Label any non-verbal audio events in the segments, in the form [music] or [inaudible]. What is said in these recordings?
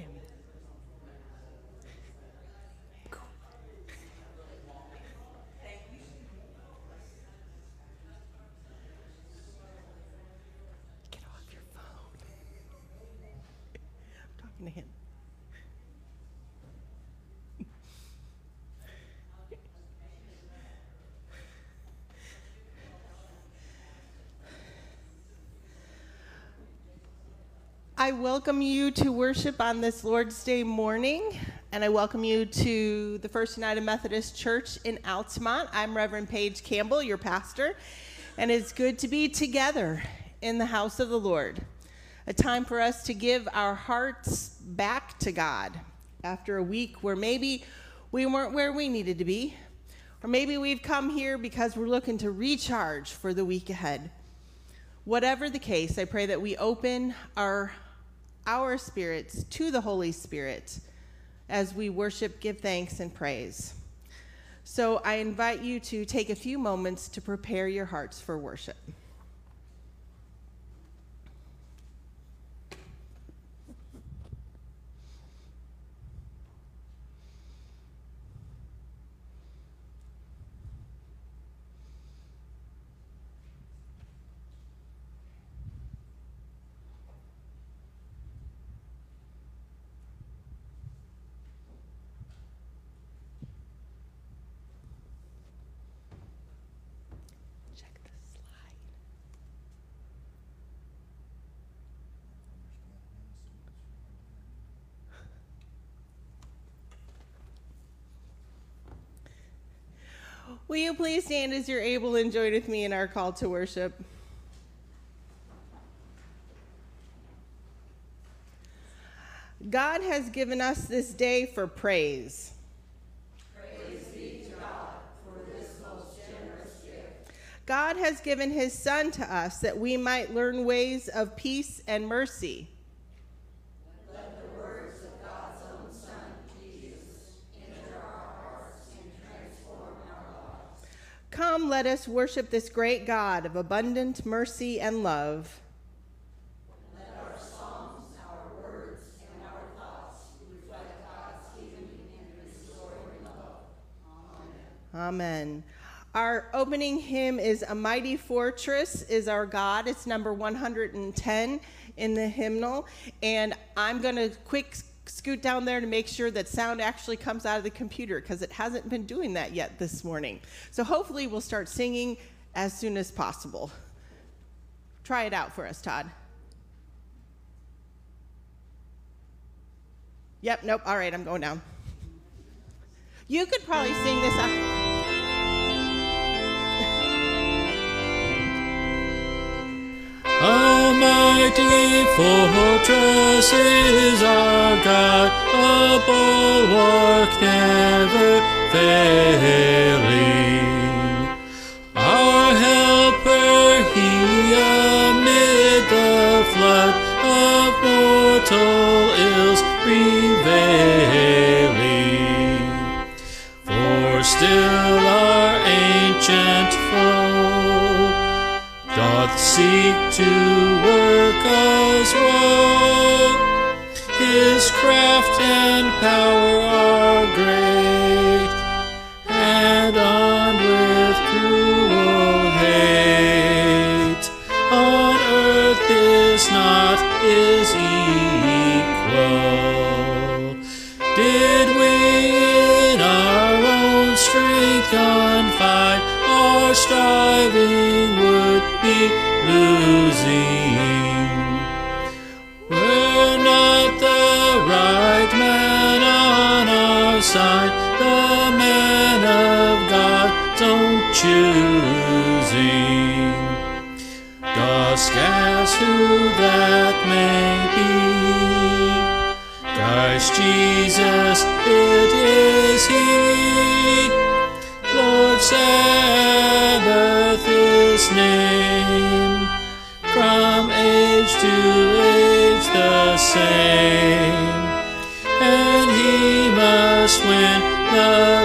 him. Get off your phone. [laughs] I'm talking to him. I welcome you to worship on this Lord's Day morning, and I welcome you to the First United Methodist Church in Altamont. I'm Reverend Paige Campbell, your pastor, and it's good to be together in the house of the Lord. A time for us to give our hearts back to God after a week where maybe we weren't where we needed to be, or maybe we've come here because we're looking to recharge for the week ahead. Whatever the case, I pray that we open our our spirits to the Holy Spirit as we worship, give thanks, and praise. So I invite you to take a few moments to prepare your hearts for worship. Will you please stand as you're able and join with me in our call to worship? God has given us this day for praise. Praise be to God for this most generous gift. God has given his Son to us that we might learn ways of peace and mercy. Come, let us worship this great God of abundant mercy and love. Amen. Our opening hymn is A Mighty Fortress is Our God. It's number 110 in the hymnal. And I'm going to quick scoot down there to make sure that sound actually comes out of the computer because it hasn't been doing that yet this morning. So hopefully we'll start singing as soon as possible. Try it out for us, Todd. Yep, nope. All right, I'm going down. You could probably sing this out. A mighty fortress is our God, a bulwark never failing. Our helper, he amid the flood of mortal ills prevailing. For still our ancient foe doth seek to work us woe. His craft and power are great, the man of God's own choosing. Dost ask who that may be? Christ Jesus, it is He. Lord Sabaoth his name, from age to age the same, win the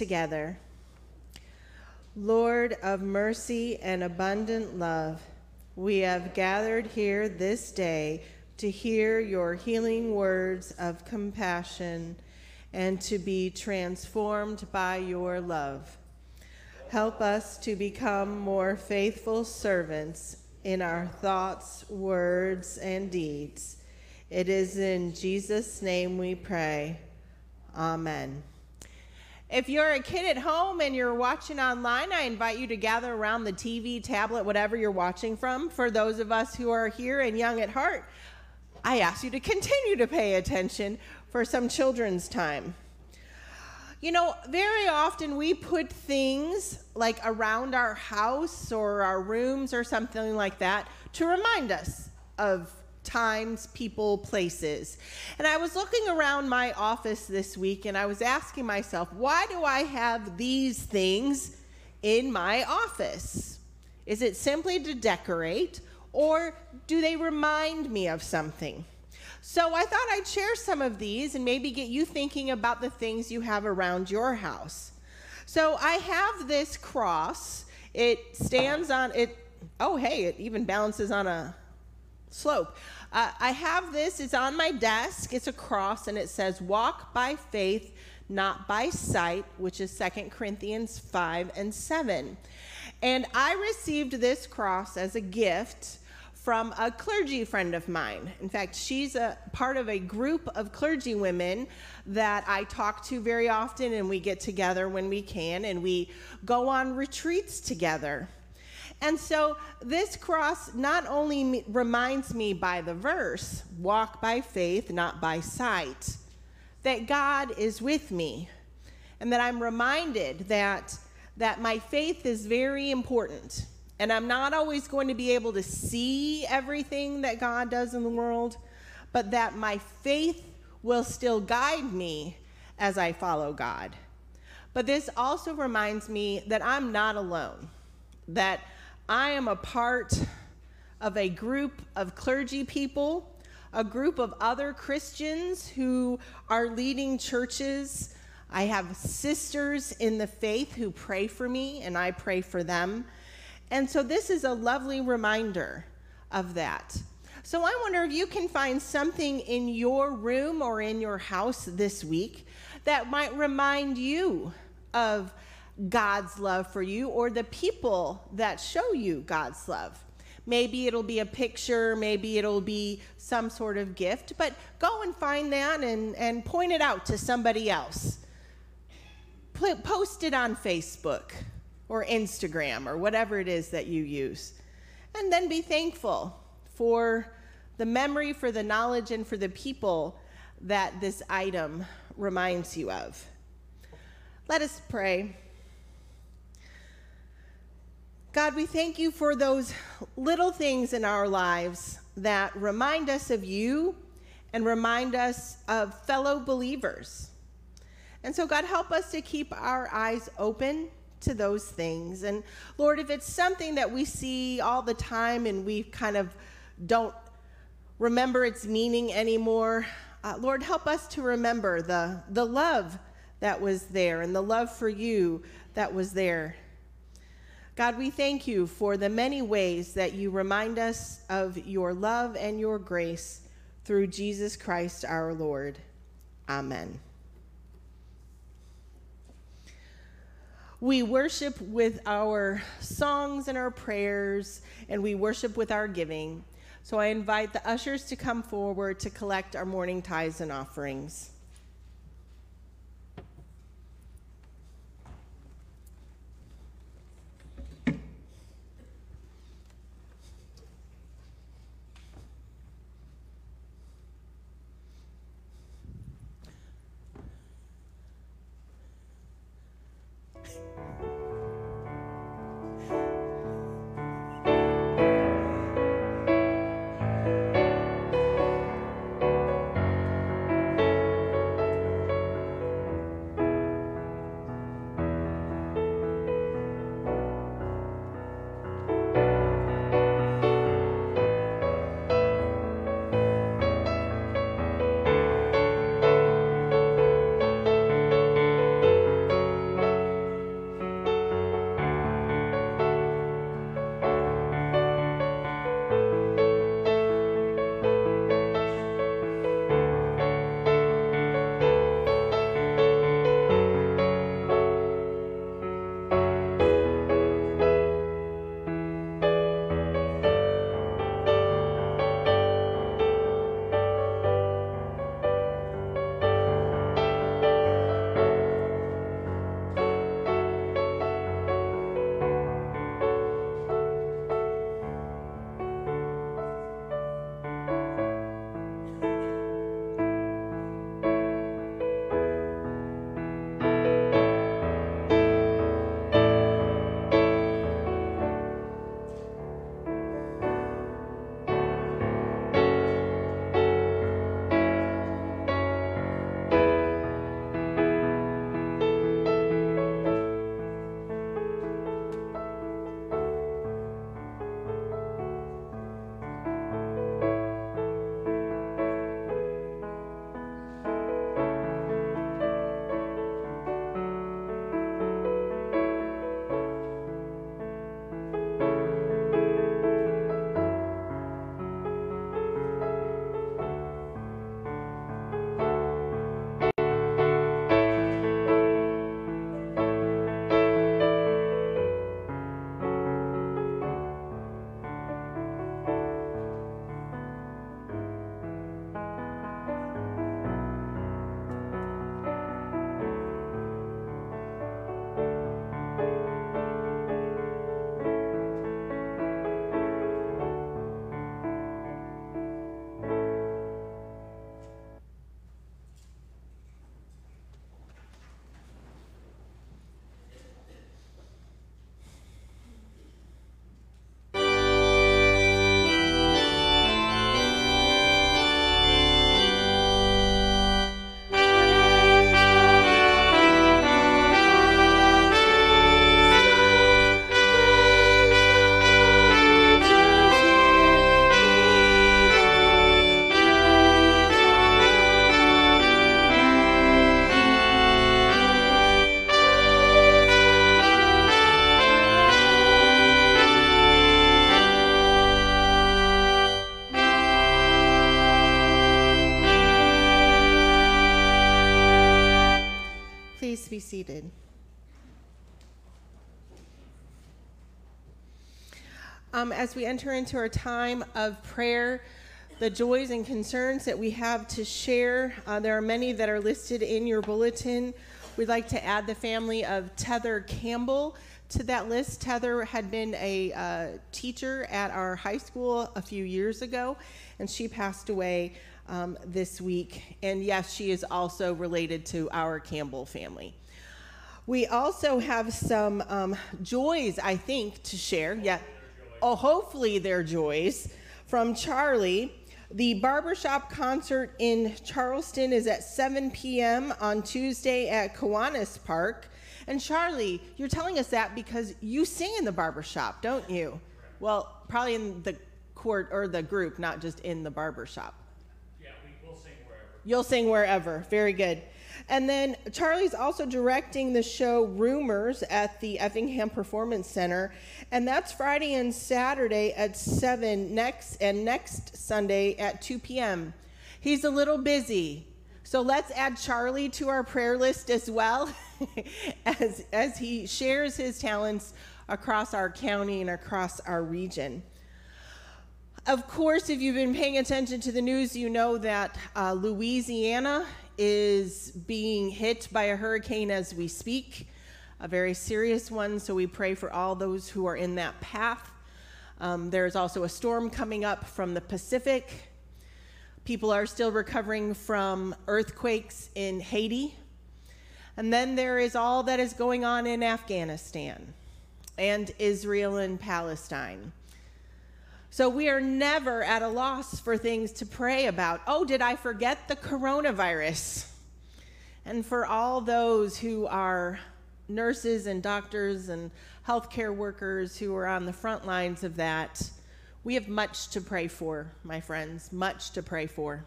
together. Lord of mercy and abundant love, we have gathered here this day to hear your healing words of compassion and to be transformed by your love. Help us to become more faithful servants in our thoughts, words, and deeds. It is in Jesus' name we pray. Amen. If you're a kid at home and you're watching online, I invite you to gather around the TV, tablet, whatever you're watching from. For those of us who are here and young at heart, I ask you to continue to pay attention for some children's time. You know, very often we put things like around our house or our rooms or something like that to remind us of times, people, places. And I was looking around my office this week and I was asking myself, why do I have these things in my office? Is it simply to decorate or do they remind me of something? So I thought I'd share some of these and maybe get you thinking about the things you have around your house. So I have this cross. It stands on it. Oh, hey, it even balances on a slope. Uh, I have this, it's on my desk. It's a cross and it says, Walk by faith, not by sight, which is 2 Corinthians 5 and 7. And I received this cross as a gift from a clergy friend of mine. In fact, she's a part of a group of clergy women that I talk to very often, and we get together when we can, and we go on retreats together. And so this cross not only reminds me by the verse, walk by faith, not by sight, that God is with me, and that I'm reminded that, that my faith is very important. And I'm not always going to be able to see everything that God does in the world, but that my faith will still guide me as I follow God. But this also reminds me that I'm not alone, that I am a part of a group of clergy people, a group of other Christians who are leading churches. I have sisters in the faith who pray for me, and I pray for them. And so this is a lovely reminder of that. So I wonder if you can find something in your room or in your house this week that might remind you of God's love for you or the people that show you God's love. Maybe it'll be a picture, maybe it'll be some sort of gift, but go and find that and, and point it out to somebody else. Post it on Facebook or Instagram or whatever it is that you use. And then be thankful for the memory, for the knowledge, and for the people that this item reminds you of. Let us pray. God, we thank you for those little things in our lives that remind us of you and remind us of fellow believers. And so, God, help us to keep our eyes open to those things. And Lord, if it's something that we see all the time and we kind of don't remember its meaning anymore, uh, Lord, help us to remember the, the love that was there and the love for you that was there. God, we thank you for the many ways that you remind us of your love and your grace through Jesus Christ our Lord. Amen. We worship with our songs and our prayers, and we worship with our giving. So I invite the ushers to come forward to collect our morning tithes and offerings. Seated. Um, as we enter into our time of prayer, the joys and concerns that we have to share, uh, there are many that are listed in your bulletin. We'd like to add the family of Tether Campbell to that list. Tether had been a uh, teacher at our high school a few years ago, and she passed away um, this week. And yes, she is also related to our Campbell family. We also have some um, joys, I think, to share. Yeah. Oh, hopefully they're joys from Charlie. The barbershop concert in Charleston is at 7 p.m. on Tuesday at Kiwanis Park. And Charlie, you're telling us that because you sing in the barber shop, don't you? Well, probably in the court or the group, not just in the barber shop. Yeah, we will sing wherever. You'll sing wherever. Very good. And then Charlie's also directing the show Rumors at the Effingham Performance Center. And that's Friday and Saturday at 7 next and next Sunday at 2 p.m. He's a little busy. So let's add Charlie to our prayer list as well [laughs] as, as he shares his talents across our county and across our region. Of course, if you've been paying attention to the news, you know that uh, Louisiana is being hit by a hurricane as we speak, a very serious one. So we pray for all those who are in that path. Um, there's also a storm coming up from the Pacific. People are still recovering from earthquakes in Haiti. And then there is all that is going on in Afghanistan and Israel and Palestine. So we are never at a loss for things to pray about. Oh, did I forget the coronavirus? And for all those who are nurses and doctors and healthcare workers who are on the front lines of that, we have much to pray for, my friends, much to pray for.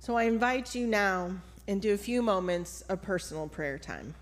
So I invite you now into a few moments of personal prayer time.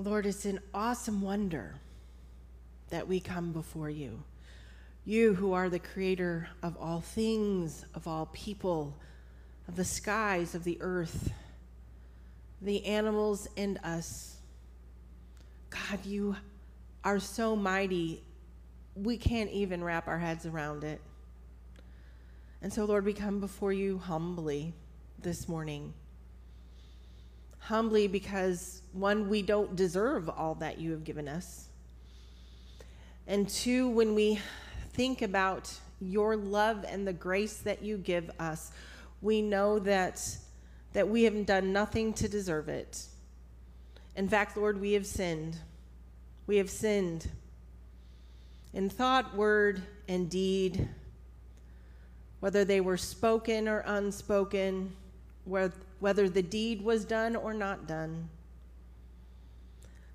Lord, it's an awesome wonder that we come before you. You who are the creator of all things, of all people, of the skies, of the earth, the animals, and us. God, you are so mighty, we can't even wrap our heads around it. And so, Lord, we come before you humbly this morning humbly because one, we don't deserve all that you have given us. And two, when we think about your love and the grace that you give us, we know that, that we have done nothing to deserve it. In fact, Lord, we have sinned. We have sinned in thought, word, and deed, whether they were spoken or unspoken, whether the deed was done or not done.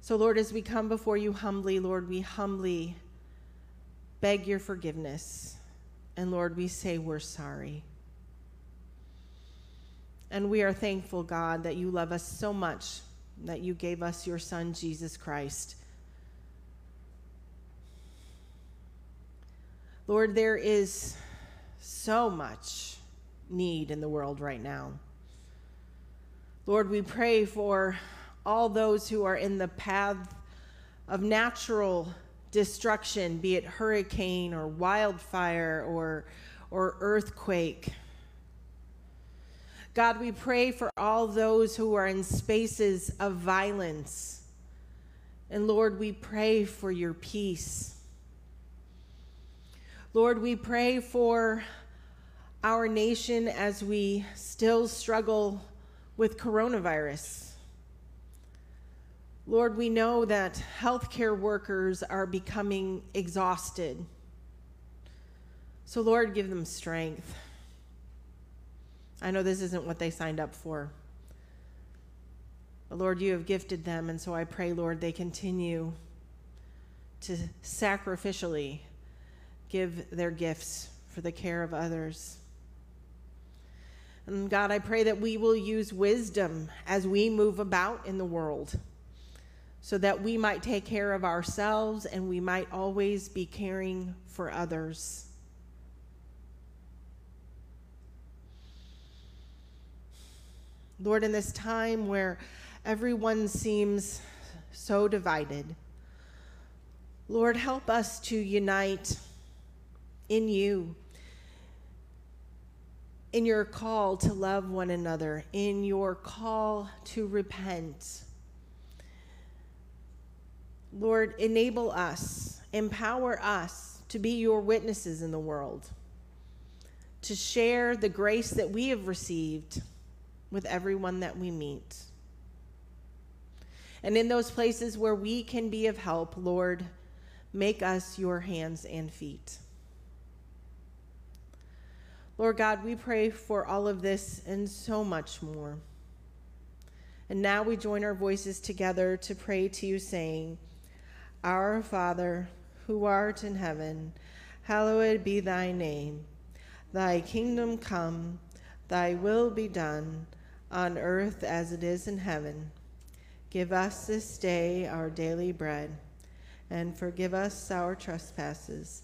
So, Lord, as we come before you humbly, Lord, we humbly beg your forgiveness. And Lord, we say we're sorry. And we are thankful, God, that you love us so much that you gave us your Son, Jesus Christ. Lord, there is so much need in the world right now. Lord, we pray for all those who are in the path of natural destruction, be it hurricane or wildfire or, or earthquake. God, we pray for all those who are in spaces of violence. And Lord, we pray for your peace. Lord, we pray for our nation as we still struggle with coronavirus. Lord, we know that healthcare workers are becoming exhausted. So, Lord, give them strength. I know this isn't what they signed up for. But Lord, you have gifted them, and so I pray, Lord, they continue to sacrificially give their gifts for the care of others. And God, I pray that we will use wisdom as we move about in the world so that we might take care of ourselves and we might always be caring for others. Lord, in this time where everyone seems so divided, Lord, help us to unite in you, in your call to love one another, in your call to repent. Lord, enable us, empower us to be your witnesses in the world, to share the grace that we have received with everyone that we meet. And in those places where we can be of help, Lord, make us your hands and feet. Lord God, we pray for all of this and so much more. And now we join our voices together to pray to you, saying, Our Father, who art in heaven, hallowed be thy name. Thy kingdom come, thy will be done on earth as it is in heaven. Give us this day our daily bread, and forgive us our trespasses,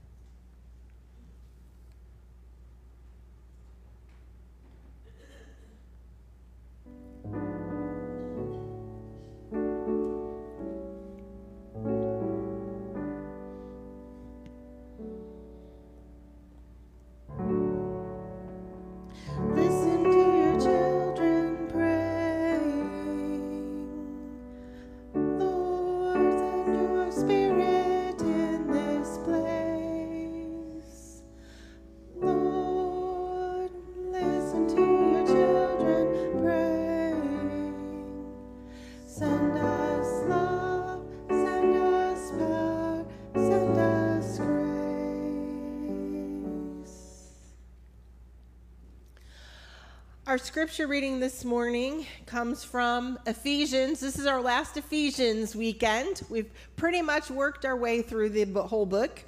Our scripture reading this morning comes from Ephesians. This is our last Ephesians weekend. We've pretty much worked our way through the whole book.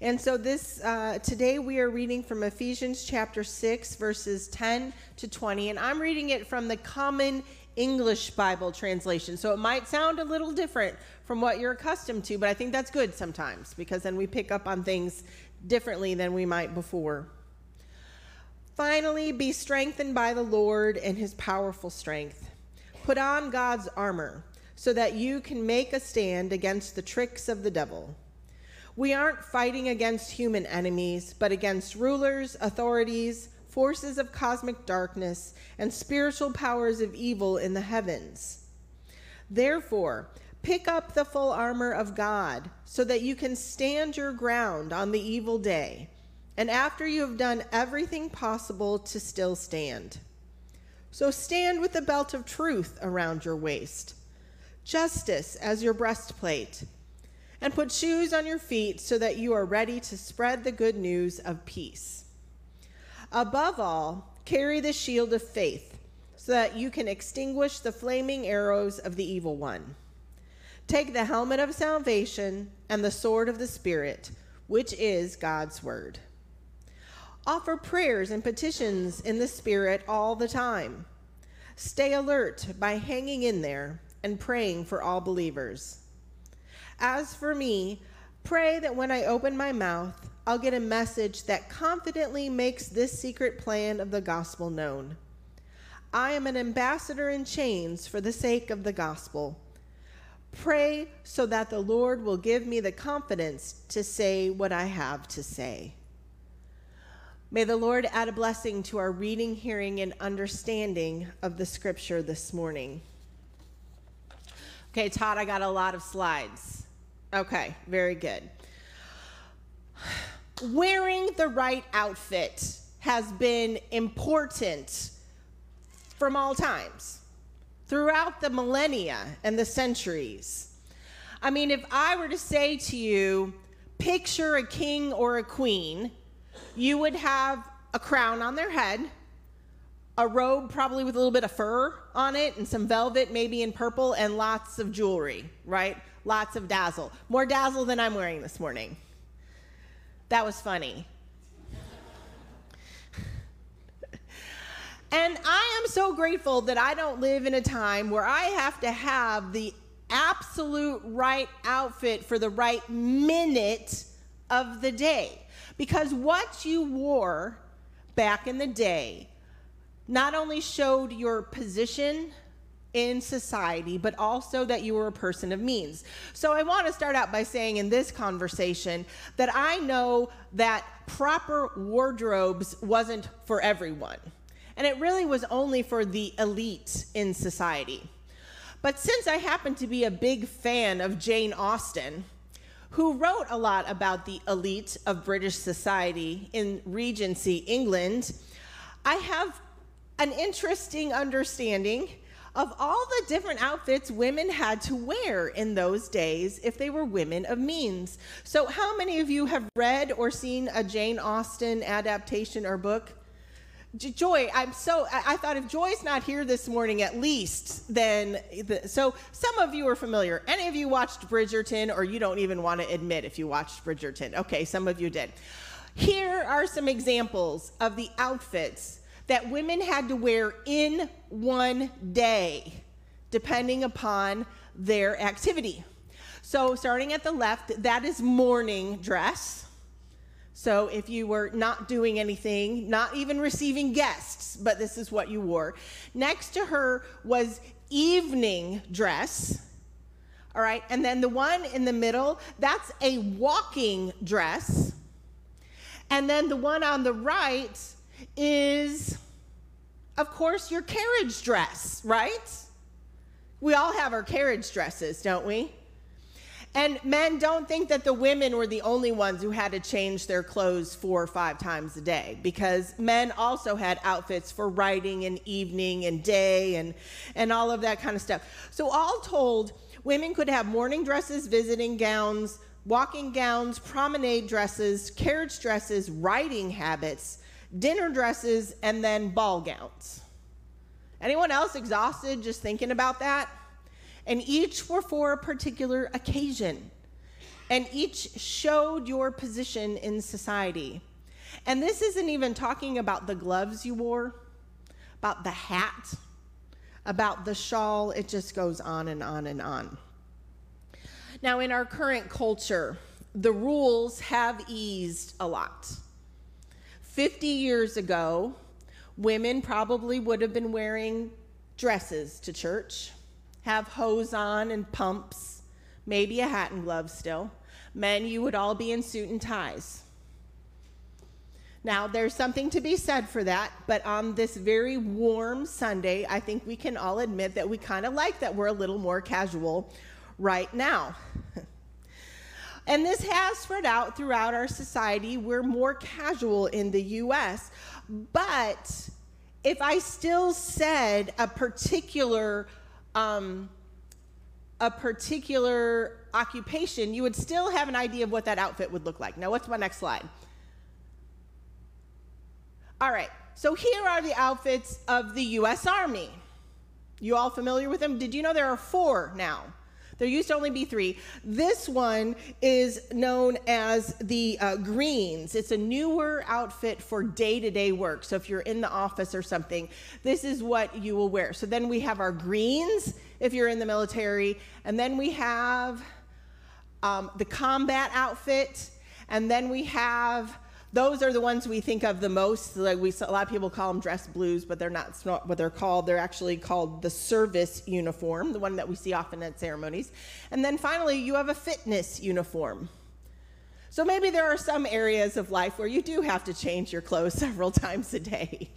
And so this uh, today we are reading from Ephesians chapter 6 verses 10 to 20 and I'm reading it from the Common English Bible translation. So it might sound a little different from what you're accustomed to, but I think that's good sometimes because then we pick up on things differently than we might before. Finally, be strengthened by the Lord and his powerful strength. Put on God's armor so that you can make a stand against the tricks of the devil. We aren't fighting against human enemies, but against rulers, authorities, forces of cosmic darkness, and spiritual powers of evil in the heavens. Therefore, pick up the full armor of God so that you can stand your ground on the evil day and after you have done everything possible to still stand. So stand with the belt of truth around your waist, justice as your breastplate, and put shoes on your feet so that you are ready to spread the good news of peace. Above all, carry the shield of faith so that you can extinguish the flaming arrows of the evil one. Take the helmet of salvation and the sword of the Spirit, which is God's word. Offer prayers and petitions in the Spirit all the time. Stay alert by hanging in there and praying for all believers. As for me, pray that when I open my mouth, I'll get a message that confidently makes this secret plan of the gospel known. I am an ambassador in chains for the sake of the gospel. Pray so that the Lord will give me the confidence to say what I have to say. May the Lord add a blessing to our reading, hearing, and understanding of the scripture this morning. Okay, Todd, I got a lot of slides. Okay, very good. Wearing the right outfit has been important from all times, throughout the millennia and the centuries. I mean, if I were to say to you, picture a king or a queen, you would have a crown on their head, a robe probably with a little bit of fur on it, and some velvet, maybe in purple, and lots of jewelry, right? Lots of dazzle. More dazzle than I'm wearing this morning. That was funny. [laughs] and I am so grateful that I don't live in a time where I have to have the absolute right outfit for the right minute of the day. Because what you wore back in the day not only showed your position in society, but also that you were a person of means. So I want to start out by saying in this conversation that I know that proper wardrobes wasn't for everyone. And it really was only for the elite in society. But since I happen to be a big fan of Jane Austen, who wrote a lot about the elite of British society in Regency, England, I have an interesting understanding of all the different outfits women had to wear in those days if they were women of means. So, how many of you have read or seen a Jane Austen adaptation or book? Joy, I'm so, I, thought if Joy's not here this morning at least, then, the, so some of you are familiar. Any of you watched Bridgerton, or you don't even want to admit if you watched Bridgerton? Okay, some of you did. Here are some examples of the outfits that women had to wear in one day, depending upon their activity. So, starting at the left, that is morning dress. So if you were not doing anything, not even receiving guests, but this is what you wore. Next to her was evening dress. All right, and then the one in the middle, that's a walking dress. And then the one on the right is, of course, your carriage dress, right? We all have our carriage dresses, don't we? And men don't think that the women were the only ones who had to change their clothes four or five times a day because men also had outfits for riding and evening and day and, and all of that kind of stuff. So, all told, women could have morning dresses, visiting gowns, walking gowns, promenade dresses, carriage dresses, riding habits, dinner dresses, and then ball gowns. Anyone else exhausted just thinking about that? And each were for a particular occasion, and each showed your position in society. And this isn't even talking about the gloves you wore, about the hat, about the shawl. It just goes on and on and on. Now, in our current culture, the rules have eased a lot. 50 years ago, women probably would have been wearing dresses to church have hose on and pumps, maybe a hat and gloves still. Men, you would all be in suit and ties. Now, there's something to be said for that, but on this very warm Sunday, I think we can all admit that we kind of like that we're a little more casual right now. [laughs] and this has spread out throughout our society. We're more casual in the US, but if I still said a particular um, a particular occupation, you would still have an idea of what that outfit would look like. Now, what's my next slide? All right, so here are the outfits of the US Army. You all familiar with them? Did you know there are four now? There used to only be three. This one is known as the uh, Greens. It's a newer outfit for day to day work. So if you're in the office or something, this is what you will wear. So then we have our Greens if you're in the military, and then we have um, the combat outfit, and then we have those are the ones we think of the most. Like we, a lot of people call them dress blues, but they're not, not what they're called. They're actually called the service uniform, the one that we see often at ceremonies. And then finally, you have a fitness uniform. So maybe there are some areas of life where you do have to change your clothes [laughs] several times a day.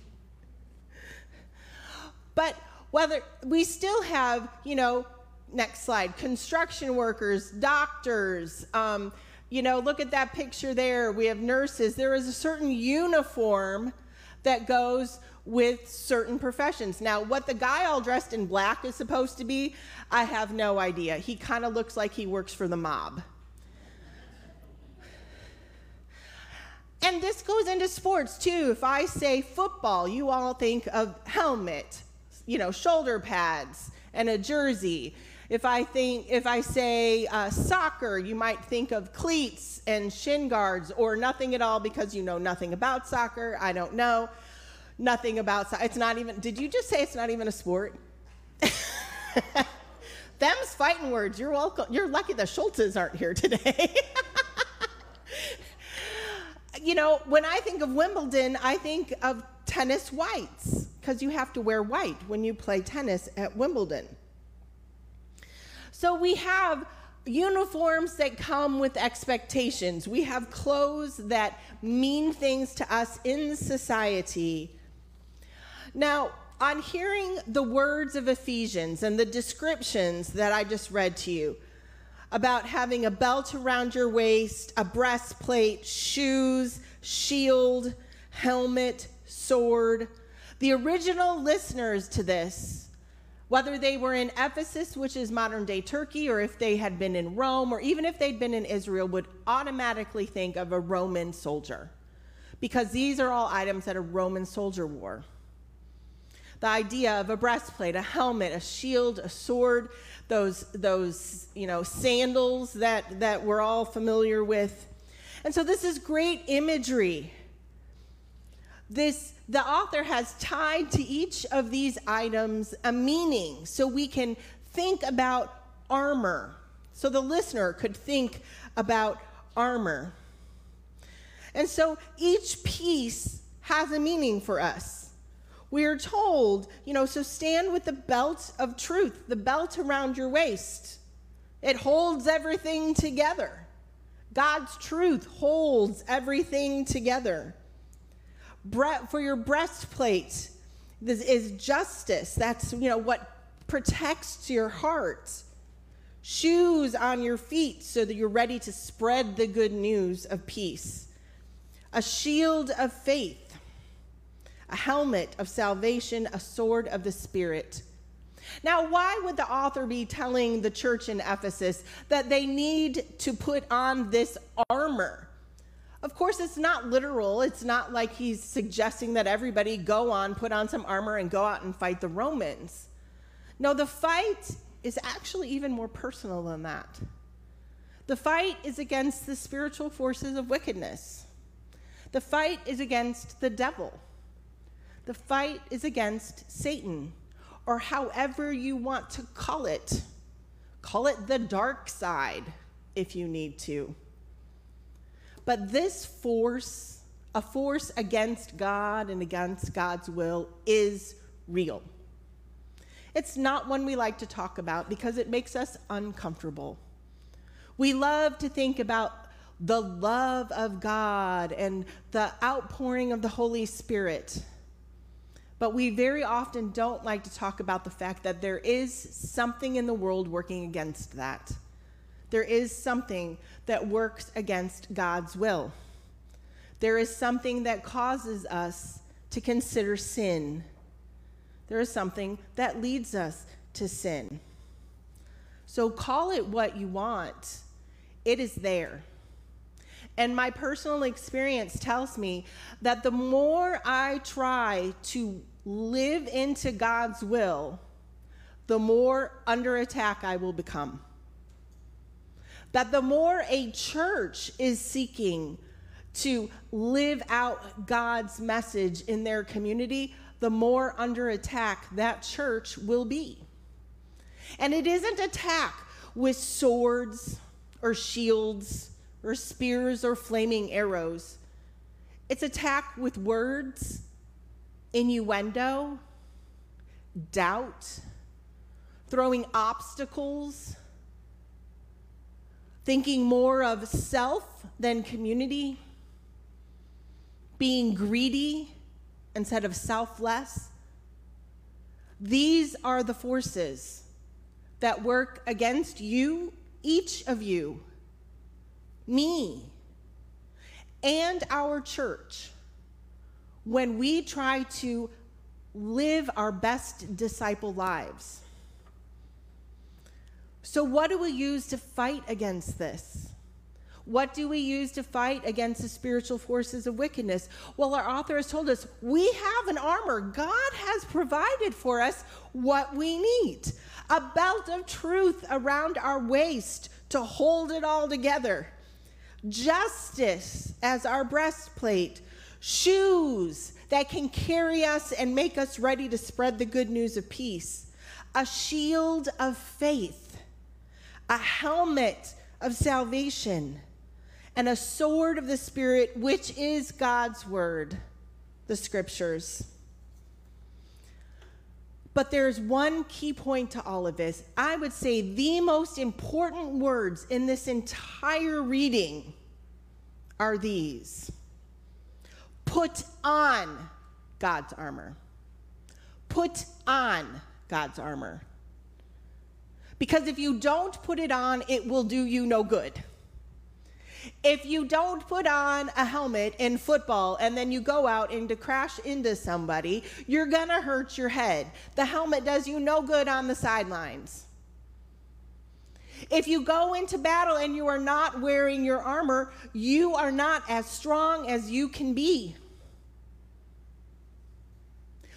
But whether we still have, you know, next slide, construction workers, doctors, um, you know, look at that picture there. We have nurses. There is a certain uniform that goes with certain professions. Now, what the guy all dressed in black is supposed to be, I have no idea. He kind of looks like he works for the mob. And this goes into sports too. If I say football, you all think of helmet, you know, shoulder pads, and a jersey. If I think, if I say uh, soccer, you might think of cleats and shin guards, or nothing at all because you know nothing about soccer. I don't know nothing about soccer. It's not even. Did you just say it's not even a sport? [laughs] Them's fighting words. You're welcome. You're lucky the Schultzes aren't here today. [laughs] you know, when I think of Wimbledon, I think of tennis whites because you have to wear white when you play tennis at Wimbledon. So we have uniforms that come with expectations. We have clothes that mean things to us in society. Now, on hearing the words of Ephesians and the descriptions that I just read to you about having a belt around your waist, a breastplate, shoes, shield, helmet, sword, the original listeners to this whether they were in Ephesus, which is modern day Turkey, or if they had been in Rome, or even if they'd been in Israel, would automatically think of a Roman soldier. Because these are all items that a Roman soldier wore. The idea of a breastplate, a helmet, a shield, a sword, those, those you know, sandals that, that we're all familiar with. And so this is great imagery this the author has tied to each of these items a meaning so we can think about armor. So the listener could think about armor. And so each piece has a meaning for us. We are told you know so stand with the belt of truth the belt around your waist. It holds everything together. God's truth holds everything together for your breastplate this is justice. That's, you know, what protects your heart. Shoes on your feet so that you're ready to spread the good news of peace. A shield of faith. A helmet of salvation, a sword of the Spirit. Now, why would the author be telling the church in Ephesus that they need to put on this armor? Of course, it's not literal. It's not like he's suggesting that everybody go on, put on some armor, and go out and fight the Romans. No, the fight is actually even more personal than that. The fight is against the spiritual forces of wickedness. The fight is against the devil. The fight is against Satan, or however you want to call it. Call it the dark side if you need to. But this force, a force against God and against God's will, is real. It's not one we like to talk about because it makes us uncomfortable. We love to think about the love of God and the outpouring of the Holy Spirit. But we very often don't like to talk about the fact that there is something in the world working against that. There is something that works against God's will. There is something that causes us to consider sin. There is something that leads us to sin. So call it what you want, it is there. And my personal experience tells me that the more I try to live into God's will, the more under attack I will become. That the more a church is seeking to live out God's message in their community, the more under attack that church will be. And it isn't attack with swords or shields or spears or flaming arrows. It's attack with words, innuendo, doubt, throwing obstacles, thinking more of self than community, being greedy instead of selfless. These are the forces that work against you, each of you, me, and our church when we try to live our best disciple lives. So, what do we use to fight against this? What do we use to fight against the spiritual forces of wickedness? Well, our author has told us we have an armor. God has provided for us what we need a belt of truth around our waist to hold it all together, justice as our breastplate, shoes that can carry us and make us ready to spread the good news of peace, a shield of faith, a helmet of salvation and a sword of the Spirit, which is God's word, the scriptures. But there's one key point to all of this. I would say the most important words in this entire reading are these Put on God's armor. Put on God's armor. Because if you don't put it on, it will do you no good. If you don't put on a helmet in football and then you go out and to crash into somebody, you're going to hurt your head. The helmet does you no good on the sidelines. If you go into battle and you are not wearing your armor, you are not as strong as you can be.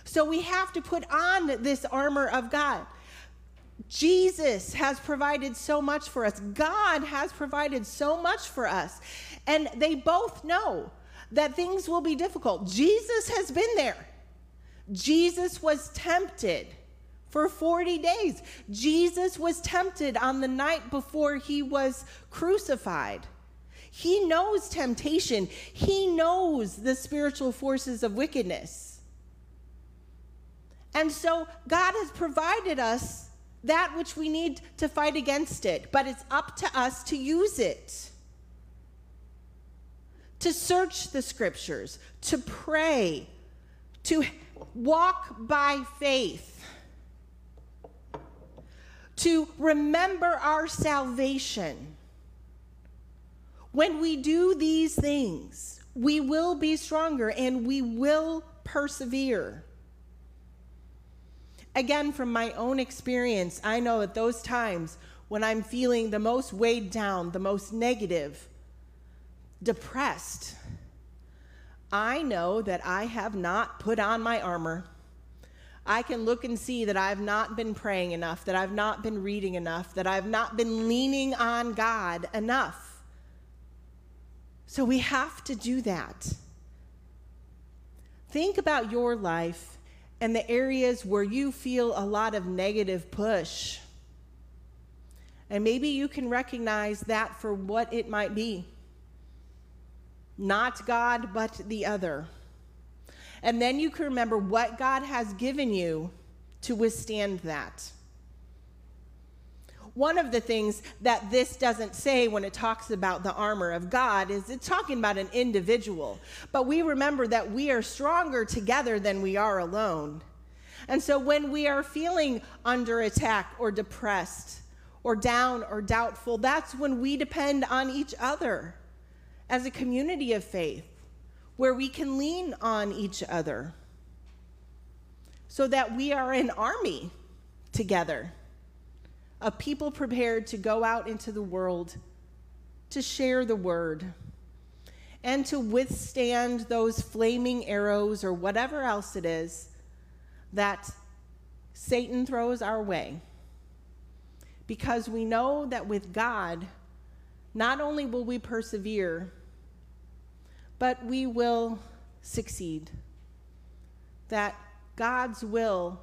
So we have to put on this armor of God. Jesus has provided so much for us. God has provided so much for us. And they both know that things will be difficult. Jesus has been there. Jesus was tempted for 40 days. Jesus was tempted on the night before he was crucified. He knows temptation, he knows the spiritual forces of wickedness. And so God has provided us that which we need to fight against it, but it's up to us to use it. To search the scriptures, to pray, to walk by faith, to remember our salvation. When we do these things, we will be stronger and we will persevere. Again, from my own experience, I know at those times when I'm feeling the most weighed down, the most negative, depressed, I know that I have not put on my armor. I can look and see that I've not been praying enough, that I've not been reading enough, that I've not been leaning on God enough. So we have to do that. Think about your life and the areas where you feel a lot of negative push. And maybe you can recognize that for what it might be not God, but the other. And then you can remember what God has given you to withstand that. One of the things that this doesn't say when it talks about the armor of God is it's talking about an individual. But we remember that we are stronger together than we are alone. And so when we are feeling under attack or depressed or down or doubtful, that's when we depend on each other as a community of faith where we can lean on each other so that we are an army together a people prepared to go out into the world to share the word and to withstand those flaming arrows or whatever else it is that Satan throws our way. Because we know that with God, not only will we persevere, but we will succeed. That God's will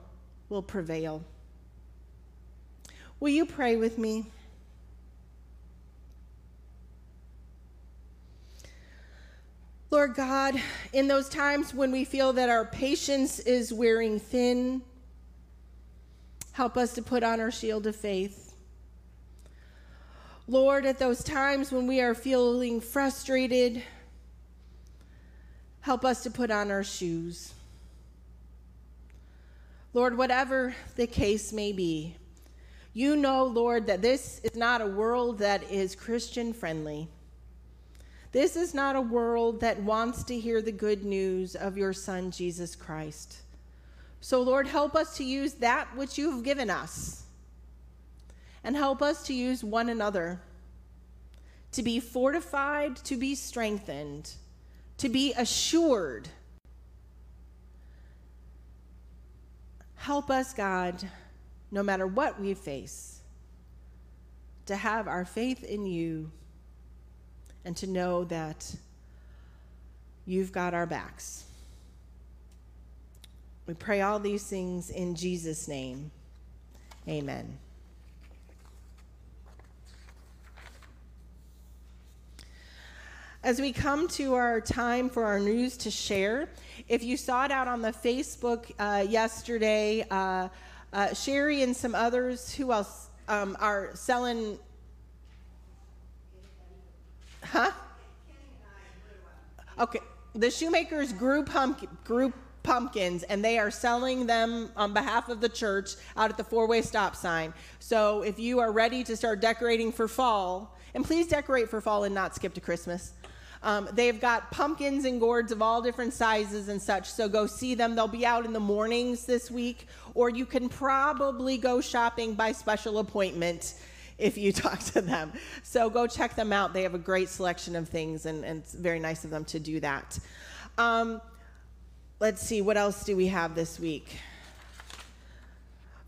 will prevail. Will you pray with me? Lord God, in those times when we feel that our patience is wearing thin, help us to put on our shield of faith. Lord, at those times when we are feeling frustrated, help us to put on our shoes. Lord, whatever the case may be, you know, Lord, that this is not a world that is Christian friendly. This is not a world that wants to hear the good news of your Son, Jesus Christ. So, Lord, help us to use that which you have given us and help us to use one another to be fortified, to be strengthened, to be assured. Help us, God, no matter what we face, to have our faith in you and to know that you've got our backs. We pray all these things in Jesus' name. Amen. As we come to our time for our news to share, if you saw it out on the Facebook uh, yesterday, uh, uh, Sherry and some others, who else um, are selling? Huh? Okay, the shoemakers grew, pumpkin, grew pumpkins and they are selling them on behalf of the church out at the four way stop sign. So if you are ready to start decorating for fall, and please decorate for fall and not skip to Christmas. Um, they've got pumpkins and gourds of all different sizes and such, so go see them. They'll be out in the mornings this week, or you can probably go shopping by special appointment [laughs] if you [laughs] talk to them. So go check them out. They have a great selection of things, and, and it's very nice of them to do that. Um, let's see, what else do we have this week?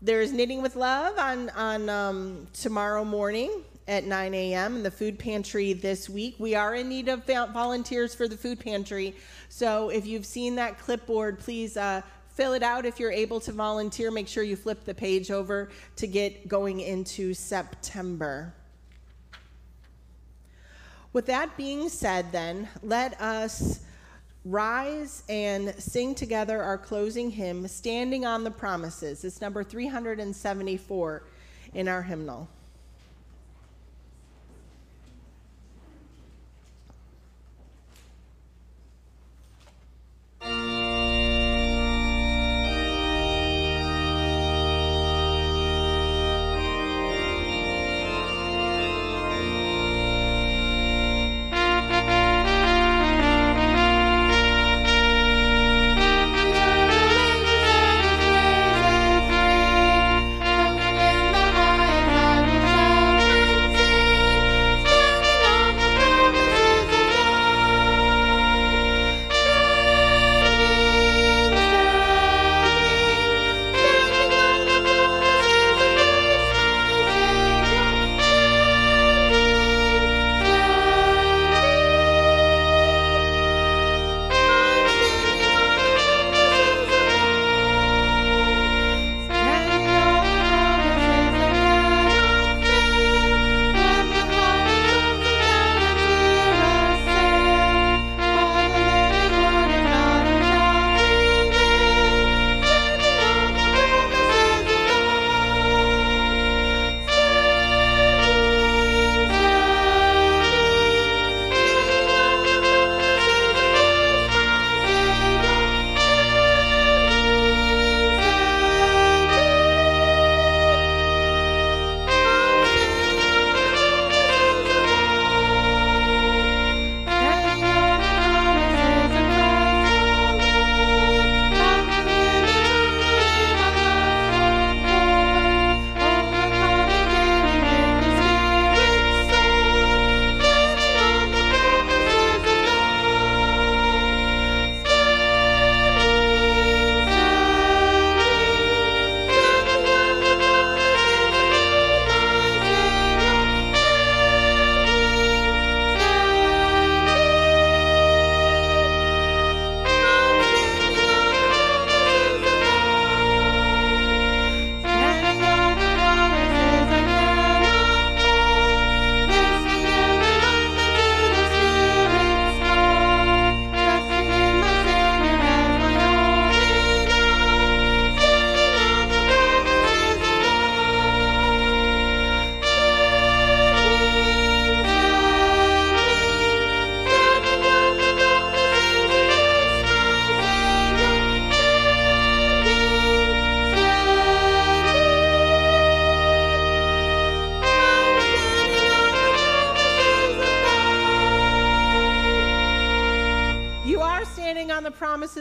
There's Knitting with Love on, on um, tomorrow morning at 9 a.m. in the food pantry this week. We are in need of volunteers for the food pantry. So if you've seen that clipboard, please uh, fill it out if you're able to volunteer. Make sure you flip the page over to get going into September. With that being said, then, let us rise and sing together our closing hymn, Standing on the Promises. It's number 374 in our hymnal.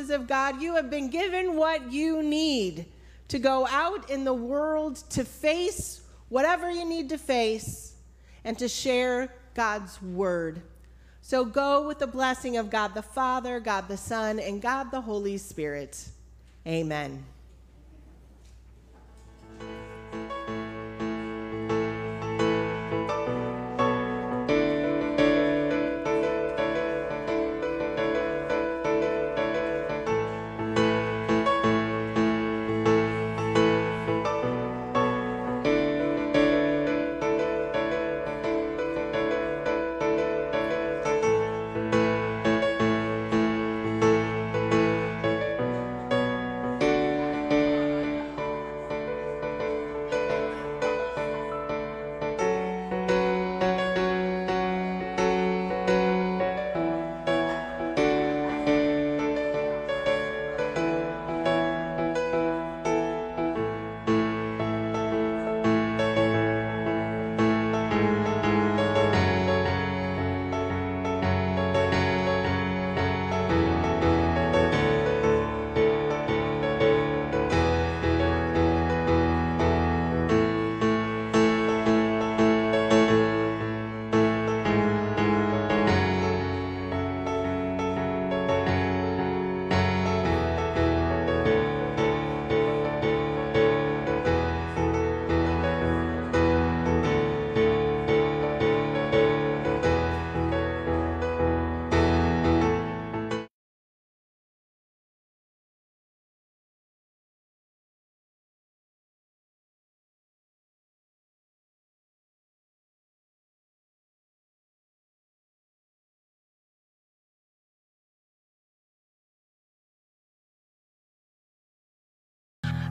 Promises of God, you have been given what you need to go out in the world to face whatever you need to face and to share God's word. So go with the blessing of God the Father, God the Son, and God the Holy Spirit. Amen.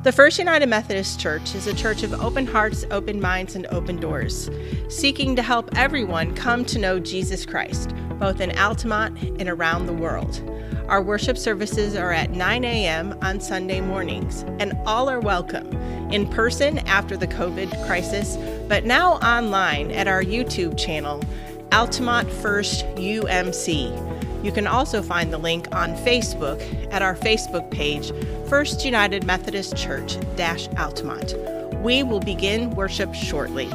The First United Methodist Church is a church of open hearts, open minds, and open doors, seeking to help everyone come to know Jesus Christ, both in Altamont and around the world. Our worship services are at 9 a.m. on Sunday mornings, and all are welcome in person after the COVID crisis, but now online at our YouTube channel, Altamont First UMC. You can also find the link on Facebook at our Facebook page, First United Methodist Church Altamont. We will begin worship shortly.